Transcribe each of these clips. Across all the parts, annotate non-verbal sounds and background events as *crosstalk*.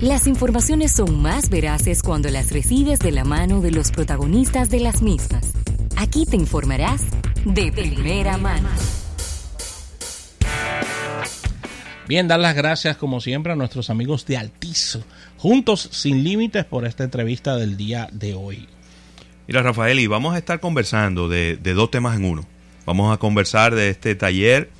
Las informaciones son más veraces cuando las recibes de la mano de los protagonistas de las mismas. Aquí te informarás de primera mano. Bien, dar las gracias como siempre a nuestros amigos de Altizo, juntos sin límites por esta entrevista del día de hoy. Mira, Rafael, y vamos a estar conversando de, dos temas en uno. Vamos a conversar de este taller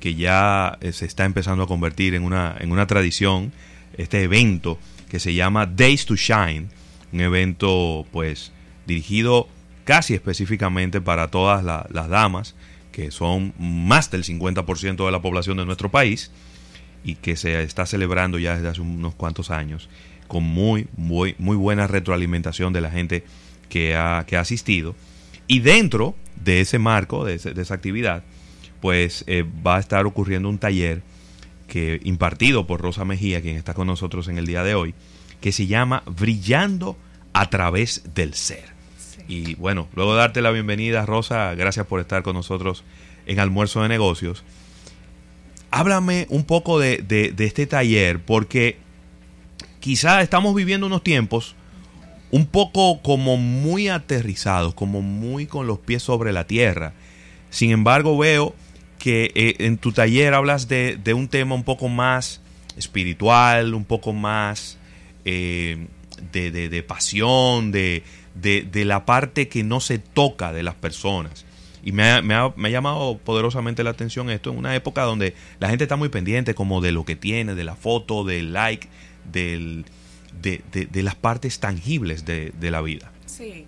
que ya eh, se está empezando a convertir en una, en una tradición, este evento que se llama Days to Shine, un evento pues dirigido casi específicamente para todas las damas, que son más del 50% de la población de nuestro país, y que se está celebrando ya desde hace unos cuantos años con muy, muy, muy buena retroalimentación de la gente que ha, que ha asistido. Y dentro de ese marco, de, esa actividad, pues eh, va a estar ocurriendo un taller que impartido por Rosa Mejía, quien está con nosotros en el día de hoy, que se llama Brillando a través del ser. Y bueno, luego de darte la bienvenida, Rosa, gracias por estar con nosotros en Almuerzo de Negocios háblame un poco de, este taller, porque quizá estamos viviendo unos tiempos un poco como muy aterrizados, como muy con los pies sobre la tierra. Sin embargo, veo que eh, en tu taller hablas de, un tema un poco más espiritual, un poco más eh, de, de, pasión, de, la parte que no se toca de las personas. Y me ha, me, ha, llamado poderosamente la atención esto en una época donde la gente está muy pendiente como de lo que tiene, de la foto, del like, del, de, las partes tangibles de la vida. Sí.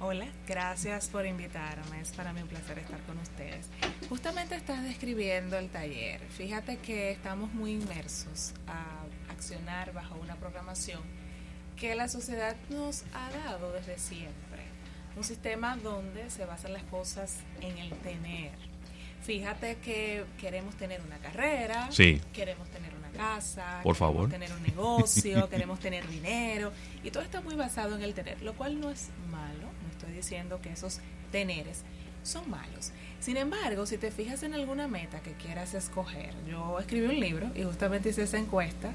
Hola, gracias por invitarme. Es para mí un placer estar con ustedes. Justamente estás describiendo el taller. Fíjate que estamos muy inmersos a accionar bajo una programación que la sociedad nos ha dado desde siempre un sistema donde se basan las cosas en el tener. Fíjate que queremos tener una carrera, queremos tener una casa, Por favor. queremos tener un negocio, *laughs* queremos tener dinero, y todo está muy basado en el tener, lo cual no es malo, diciendo que esos teneres son malos. Sin embargo, si te fijas en alguna meta que quieras escoger, yo escribí un libro y justamente hice esa encuesta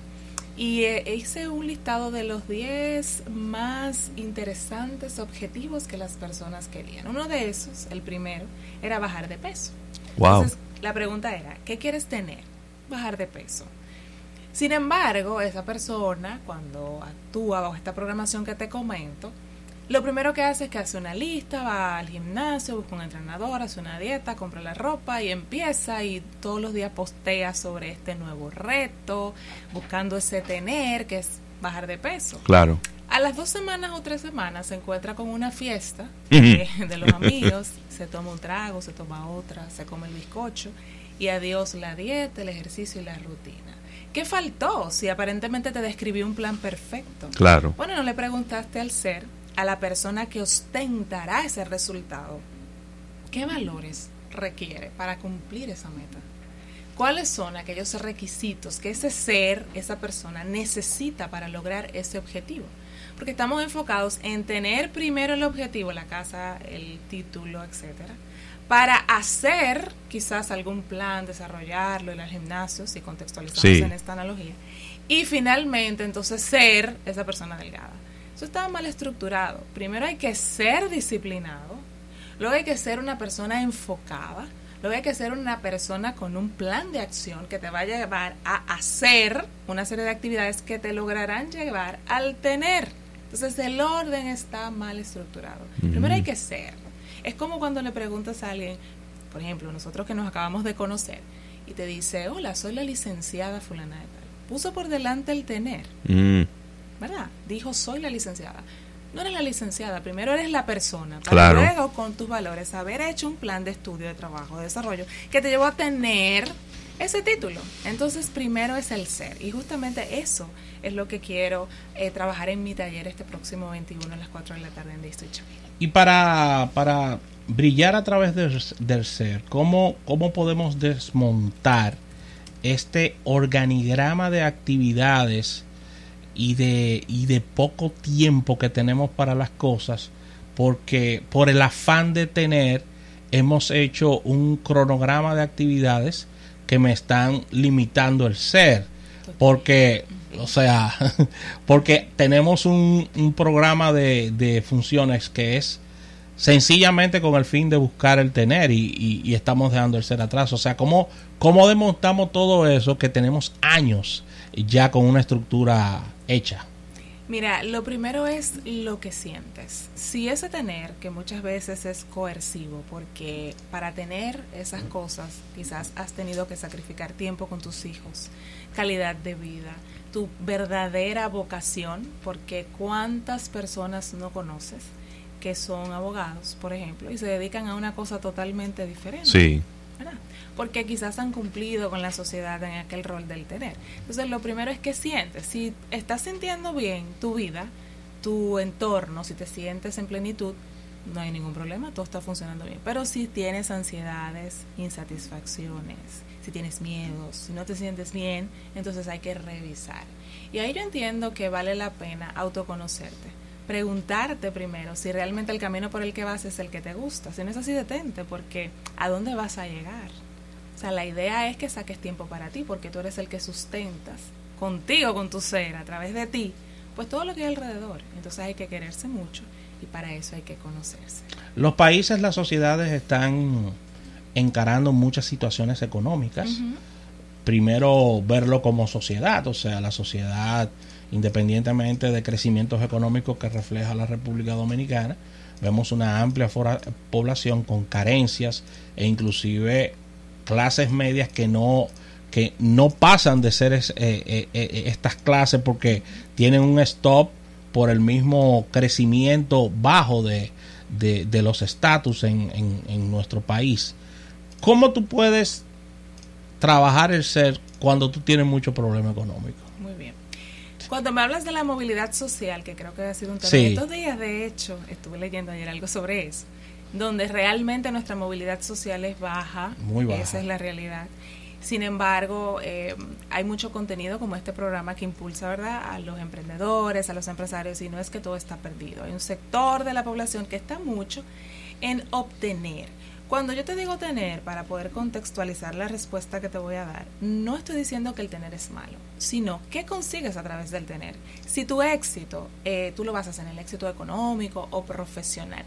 y eh, hice un listado de los 10 más interesantes objetivos que las personas querían. Uno de esos, el primero, era bajar de peso. Entonces, la pregunta era, ¿qué quieres tener? Bajar de peso. Sin embargo, esa persona, cuando actúa bajo esta programación que te comento, lo primero que hace es que hace una lista, va al gimnasio, busca un entrenador, hace una dieta, compra la ropa y empieza y todos los días postea sobre este nuevo reto, buscando ese tener, que es bajar de peso. Claro. A las dos semanas o tres semanas se encuentra con una fiesta de, de los amigos, se toma un trago, se toma otra, se come el bizcocho y adiós la dieta, el ejercicio y la rutina. ¿Qué faltó si aparentemente te describió un plan perfecto? Claro. Bueno, no le preguntaste al ser a la persona que ostentará ese resultado, ¿qué valores requiere para cumplir esa meta? ¿Cuáles son aquellos requisitos que ese ser, esa persona necesita para lograr ese objetivo? Porque estamos enfocados en tener primero el objetivo, la casa, el título, etcétera, para hacer quizás algún plan, desarrollarlo, en el gimnasio, si contextualizamos en esta analogía, y finalmente entonces ser esa persona delgada. Eso está mal estructurado. Primero hay que ser disciplinado, luego hay que ser una persona enfocada, luego hay que ser una persona con un plan de acción que te va a llevar a hacer una serie de actividades que te lograrán llevar al tener. Entonces el orden está mal estructurado. Primero hay que ser. Es como cuando le preguntas a alguien, por ejemplo, nosotros que nos acabamos de conocer, y te dice, hola, soy la licenciada fulana de tal. Puso por delante el tener. ¿Verdad? Dijo, soy la licenciada. No eres la licenciada, primero eres la persona, para luego con tus valores haber hecho un plan de estudio, de trabajo, de desarrollo, que te llevó a tener ese título. Entonces, primero es el ser. Y justamente eso es lo que quiero eh, trabajar en mi taller este próximo 21 a las 4 de la tarde en Distrito Y para, para brillar a través del, ser, ¿cómo, ¿cómo podemos desmontar este organigrama de actividades y de, y de poco tiempo que tenemos para las cosas, porque por el afán de tener hemos hecho un cronograma de actividades que me están limitando el ser, porque O sea, *laughs* porque tenemos un, un programa de, de funciones que es sencillamente con el fin de buscar el tener y, y, estamos dejando el ser atrás. O sea, ¿cómo, ¿cómo demontamos todo eso que tenemos años ya con una estructura hecha? Mira, lo primero es lo que sientes. Si ese tener, que muchas veces es coercivo, porque para tener esas cosas quizás has tenido que sacrificar tiempo con tus hijos, calidad de vida, tu verdadera vocación, porque cuántas personas no conoces que son abogados, por ejemplo, y se dedican a una cosa totalmente diferente. Sí. Porque quizás han cumplido con la sociedad en aquel rol del tener. Entonces, lo primero es que sientes. Si estás sintiendo bien tu vida, tu entorno, si te sientes en plenitud, no hay ningún problema, todo está funcionando bien. Pero si tienes ansiedades, insatisfacciones, si tienes miedos, si no te sientes bien, entonces hay que revisar. Y ahí yo entiendo que vale la pena autoconocerte preguntarte primero si realmente el camino por el que vas es el que te gusta. Si no es así, detente, porque ¿a dónde vas a llegar? O sea, la idea es que saques tiempo para ti, porque tú eres el que sustentas contigo, con tu ser, a través de ti, pues todo lo que hay alrededor. Entonces hay que quererse mucho y para eso hay que conocerse. Los países, las sociedades están encarando muchas situaciones económicas. Primero verlo como sociedad, o sea, la sociedad independientemente de crecimientos económicos que refleja la República Dominicana, vemos una amplia población con carencias e inclusive clases medias que no que no pasan de ser eh, eh, eh, estas clases porque tienen un stop por el mismo crecimiento bajo de, de, los estatus en, en, en nuestro país. ¿Cómo tú puedes trabajar el ser cuando tú tienes mucho problema económico? Cuando me hablas de la movilidad social, que creo que ha sido un tema estos días, de hecho, estuve leyendo ayer algo sobre eso, donde realmente nuestra movilidad social es baja, Muy baja. esa es la realidad. Sin embargo, eh, hay mucho contenido como este programa que impulsa ¿verdad? a los emprendedores, a los empresarios, y no es que todo está perdido. Hay un sector de la población que está mucho en obtener cuando yo te digo tener, para poder contextualizar la respuesta que te voy a dar, no estoy diciendo que el tener es malo, sino qué consigues a través del tener. Si tu éxito, eh, tú lo basas en el éxito económico o profesional,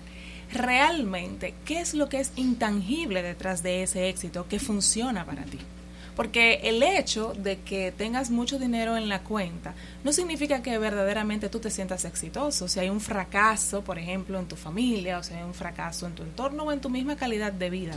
realmente, ¿qué es lo que es intangible detrás de ese éxito que funciona para ti? Porque el hecho de que tengas mucho dinero en la cuenta no significa que verdaderamente tú te sientas exitoso. Si hay un fracaso, por ejemplo, en tu familia, o si hay un fracaso en tu entorno o en tu misma calidad de vida.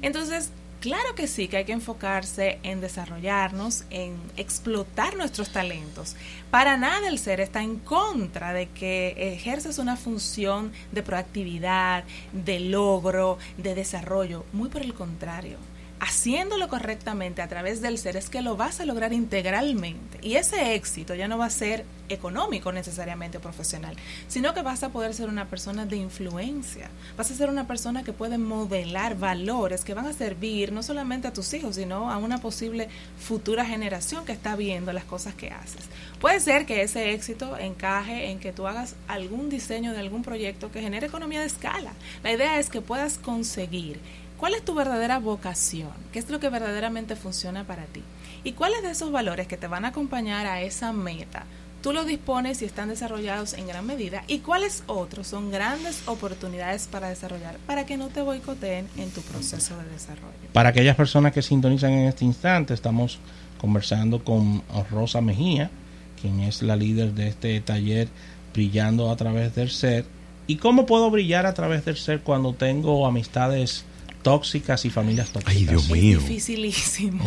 Entonces, Claro que sí, que hay que enfocarse en desarrollarnos, en explotar nuestros talentos. Para nada el ser está en contra de que ejerces una función de proactividad, de logro, de desarrollo. Muy por el contrario haciéndolo correctamente a través del ser es que lo vas a lograr integralmente. Y ese éxito ya no va a ser económico necesariamente profesional, sino que vas a poder ser una persona de influencia. Vas a ser una persona que puede modelar valores que van a servir no solamente a tus hijos, sino a una posible futura generación que está viendo las cosas que haces. Puede ser que ese éxito encaje en que tú hagas algún diseño de algún proyecto que genere economía de escala. La idea es que puedas conseguir ¿Cuál es tu verdadera vocación? ¿Qué es lo que verdaderamente funciona para ti? ¿Y cuáles de esos valores que te van a acompañar a esa meta? Tú los dispones y están desarrollados en gran medida. ¿Y cuáles otros son grandes oportunidades para desarrollar para que no te boicoteen en tu proceso de desarrollo? Para aquellas personas que sintonizan en este instante, estamos conversando con Rosa Mejía, quien es la líder de este taller Brillando a través del Ser. ¿Y cómo puedo brillar a través del ser cuando tengo amistades tóxicas y familias tóxicas. Ay, Dios mío. Es dificilísimo.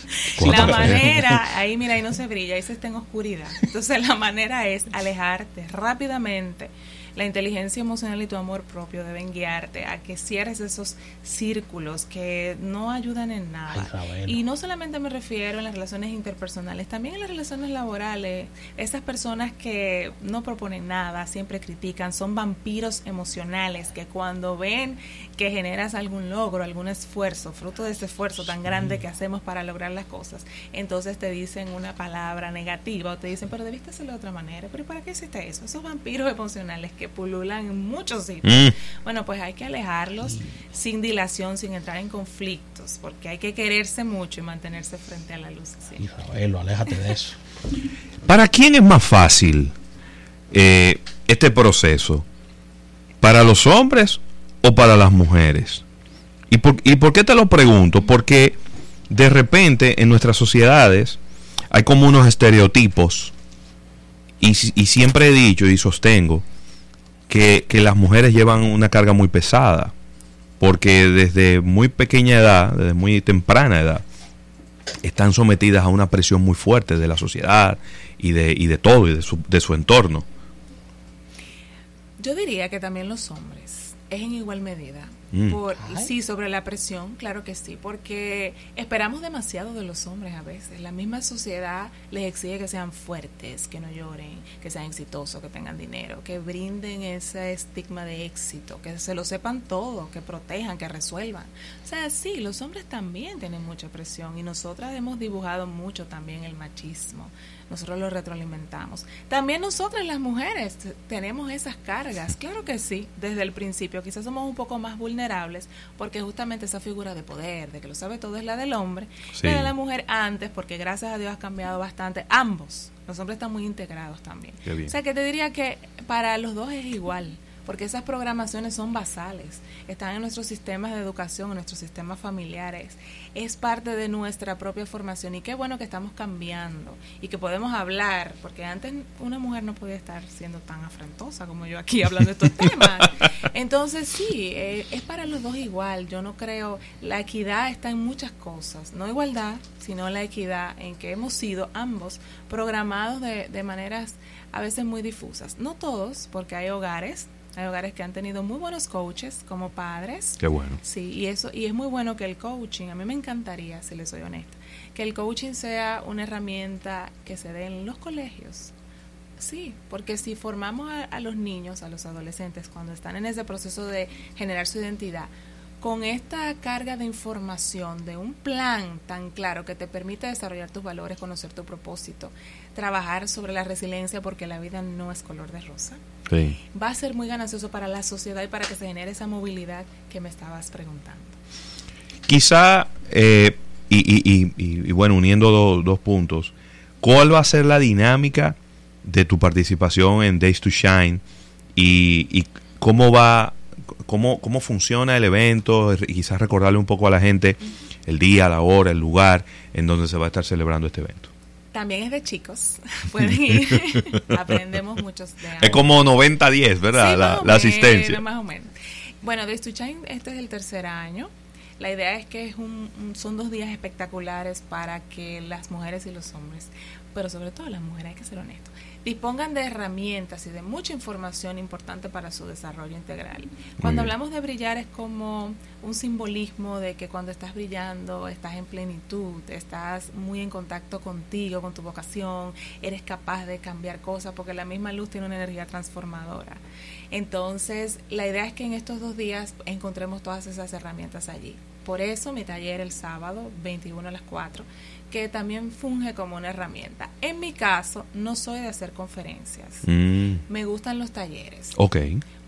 *laughs* la manera, ahí mira, ahí no se brilla, ahí se está en oscuridad. Entonces la manera es alejarte rápidamente la inteligencia emocional y tu amor propio deben guiarte a que cierres esos círculos que no ayudan en nada. y no solamente me refiero en las relaciones interpersonales, también en las relaciones laborales. Esas personas que no proponen nada, siempre critican, son vampiros emocionales que cuando ven que generas algún logro, algún esfuerzo, fruto de ese esfuerzo tan grande que hacemos para lograr las cosas, entonces te dicen una palabra negativa o te dicen, pero debiste hacerlo de otra manera, pero ¿para qué hiciste eso? Esos vampiros emocionales que que pululan en muchos sitios. Mm. Bueno, pues hay que alejarlos sin dilación, sin entrar en conflictos, porque hay que quererse mucho y mantenerse frente a la luz. sí. Y Ravelo, aléjate de eso. *laughs* ¿Para quién es más fácil eh, este proceso? ¿Para los hombres o para las mujeres? ¿Y por, ¿Y por qué te lo pregunto? Porque de repente en nuestras sociedades hay como unos estereotipos y, si- y siempre he dicho y sostengo que, que las mujeres llevan una carga muy pesada porque desde muy pequeña edad, desde muy temprana edad, están sometidas a una presión muy fuerte de la sociedad y de, y de todo y de su, de su entorno. Yo diría que también los hombres es en igual medida. Mm. Por, sí, sobre la presión, claro que sí, porque esperamos demasiado de los hombres a veces. La misma sociedad les exige que sean fuertes, que no lloren, que sean exitosos, que tengan dinero, que brinden ese estigma de éxito, que se lo sepan todo, que protejan, que resuelvan. O sea, sí, los hombres también tienen mucha presión y nosotras hemos dibujado mucho también el machismo. Nosotros lo retroalimentamos. También nosotras las mujeres tenemos esas cargas, claro que sí, desde el principio. Quizás somos un poco más vulnerables porque justamente esa figura de poder, de que lo sabe todo, es la del hombre, Sí. la de la mujer antes, porque gracias a Dios ha cambiado bastante. Ambos, los hombres están muy integrados también. O sea que te diría que para los dos es igual, porque esas programaciones son basales, están en nuestros sistemas de educación, en nuestros sistemas familiares, es parte de nuestra propia formación y qué bueno que estamos cambiando y que podemos hablar, porque antes una mujer no podía estar siendo tan afrentosa como yo aquí hablando de estos *laughs* temas. Entonces sí, eh, es para los dos igual, yo no creo, la equidad está en muchas cosas, no igualdad, sino la equidad en que hemos sido ambos programados de, de maneras a veces muy difusas. No todos, porque hay hogares, hay hogares que han tenido muy buenos coaches como padres. Qué bueno. Sí, y eso y es muy bueno que el coaching, a mí me encantaría, si le soy honesta, que el coaching sea una herramienta que se dé en los colegios. Sí, porque si formamos a, a los niños, a los adolescentes, cuando están en ese proceso de generar su identidad, con esta carga de información, de un plan tan claro que te permite desarrollar tus valores, conocer tu propósito, trabajar sobre la resiliencia, porque la vida no es color de rosa, Sí. va a ser muy ganancioso para la sociedad y para que se genere esa movilidad que me estabas preguntando. Quizá, eh, y, y- y- y- y bueno, uniendo do- dos puntos, ¿cuál va a ser la dinámica de tu participación en Days to Shine y, y cómo va, cómo, cómo funciona el evento? Y quizás recordarle un poco a la gente el día, la hora, el lugar en donde se va a estar celebrando este evento. También es de chicos, *laughs* pueden ir, *laughs* aprendemos muchos de Es como 90-10, ¿verdad? Sí, la, asistencia. más o menos. Bueno, de Stuchain, este es el tercer año. La idea es que es un- son dos días espectaculares para que las mujeres y los hombres, pero sobre todo las mujeres, hay que ser honestos, dispongan de herramientas y de mucha información importante para su desarrollo integral. Cuando hablamos de brillar es como un simbolismo de que cuando estás brillando estás en plenitud, estás muy en contacto contigo, con tu vocación, eres capaz de cambiar cosas porque la misma luz tiene una energía transformadora. Entonces, la idea es que en estos dos días encontremos todas esas herramientas allí. Por eso mi taller el sábado 21 a las 4, que también funge como una herramienta. En mi caso, no soy de hacer conferencias. Mm, Me gustan los talleres. ok.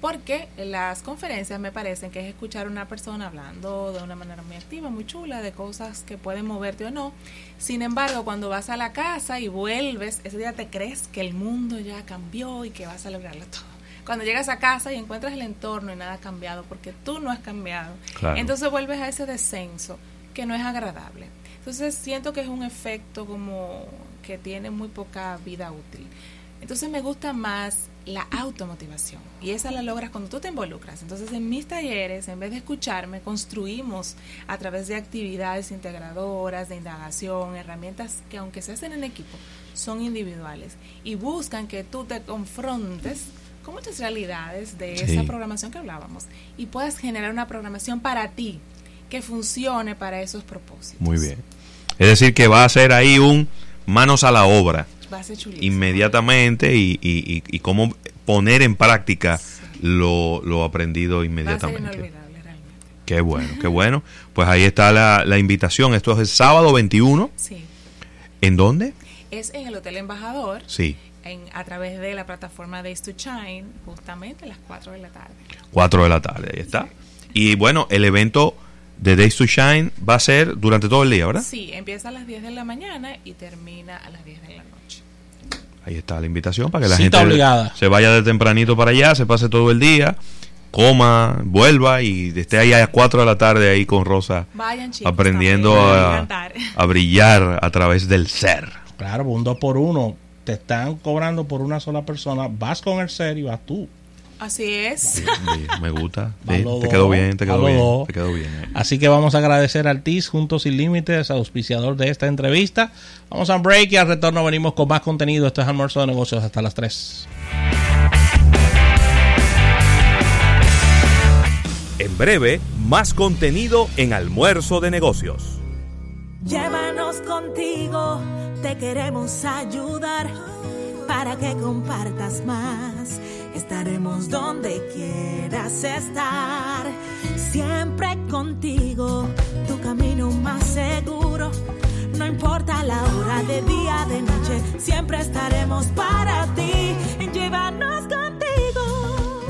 Porque las conferencias me parecen que es escuchar a una persona hablando de una manera muy activa, muy chula, de cosas que pueden moverte o no. Sin embargo, cuando vas a la casa y vuelves, ese día te crees que el mundo ya cambió y que vas a lograrlo todo. Cuando llegas a casa y encuentras el entorno y nada ha cambiado porque tú no has cambiado, Claro. entonces vuelves a ese descenso que no es agradable. Entonces siento que es un efecto como que tiene muy poca vida útil. Entonces me gusta más la automotivación y esa la logras cuando tú te involucras. Entonces en mis talleres, en vez de escucharme, construimos a través de actividades integradoras, de indagación, herramientas que aunque se hacen en equipo, son individuales y buscan que tú te confrontes con muchas realidades de Sí. esa programación que hablábamos y puedas generar una programación para ti que funcione para esos propósitos. Muy bien. Es decir, que va a ser ahí un manos a la obra Va a ser chulísimo. inmediatamente y, y, y- y cómo poner en práctica Sí. lo, lo aprendido Va a ser inmediatamente. inolvidable realmente. Qué bueno, qué bueno. Pues ahí está la, la invitación. Esto es el sábado 21. Sí. ¿En dónde? Es en el Hotel Embajador. Sí. En, a través de la plataforma Days to Shine, justamente a las 4 de la tarde. 4 de la tarde, ahí está. Y bueno, el evento de Days to Shine va a ser durante todo el día, ¿verdad? Sí, empieza a las 10 de la mañana y termina a las 10 de la noche. Ahí está la invitación para que la Cita gente obligada. se vaya de tempranito para allá, se pase todo el día, coma, vuelva y esté ahí a las 4 de la tarde ahí con Rosa Vayan chicos. aprendiendo a, a brillar a través del ser. Claro, un dos por uno. Te están cobrando por una sola persona. Vas con el ser y vas tú. Así es. Me gusta. *laughs* Sí, te quedó bien, te quedó bien, te quedó bien. eh. Así que vamos a agradecer al TIS Juntos Sin Límites, auspiciador de esta entrevista. Vamos a un break y al retorno venimos con más contenido. Esto es Almuerzo de Negocios hasta las 3. En breve, más contenido en Almuerzo de Negocios. Llévanos contigo, te queremos ayudar para que compartas más. Estaremos donde quieras estar, siempre contigo, tu camino más seguro. No importa la hora de día, de noche, siempre estaremos para ti. Llévanos contigo.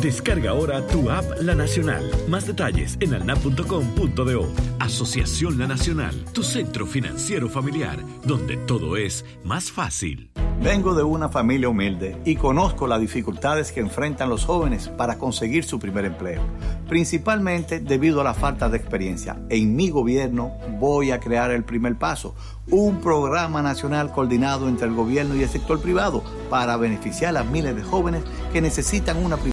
Descarga ahora tu app La Nacional. Más detalles en alnap.com.do. Asociación La Nacional, tu centro financiero familiar, donde todo es más fácil. Vengo de una familia humilde y conozco las dificultades que enfrentan los jóvenes para conseguir su primer empleo, principalmente debido a la falta de experiencia. En mi gobierno voy a crear el primer paso, un programa nacional coordinado entre el gobierno y el sector privado para beneficiar a miles de jóvenes que necesitan una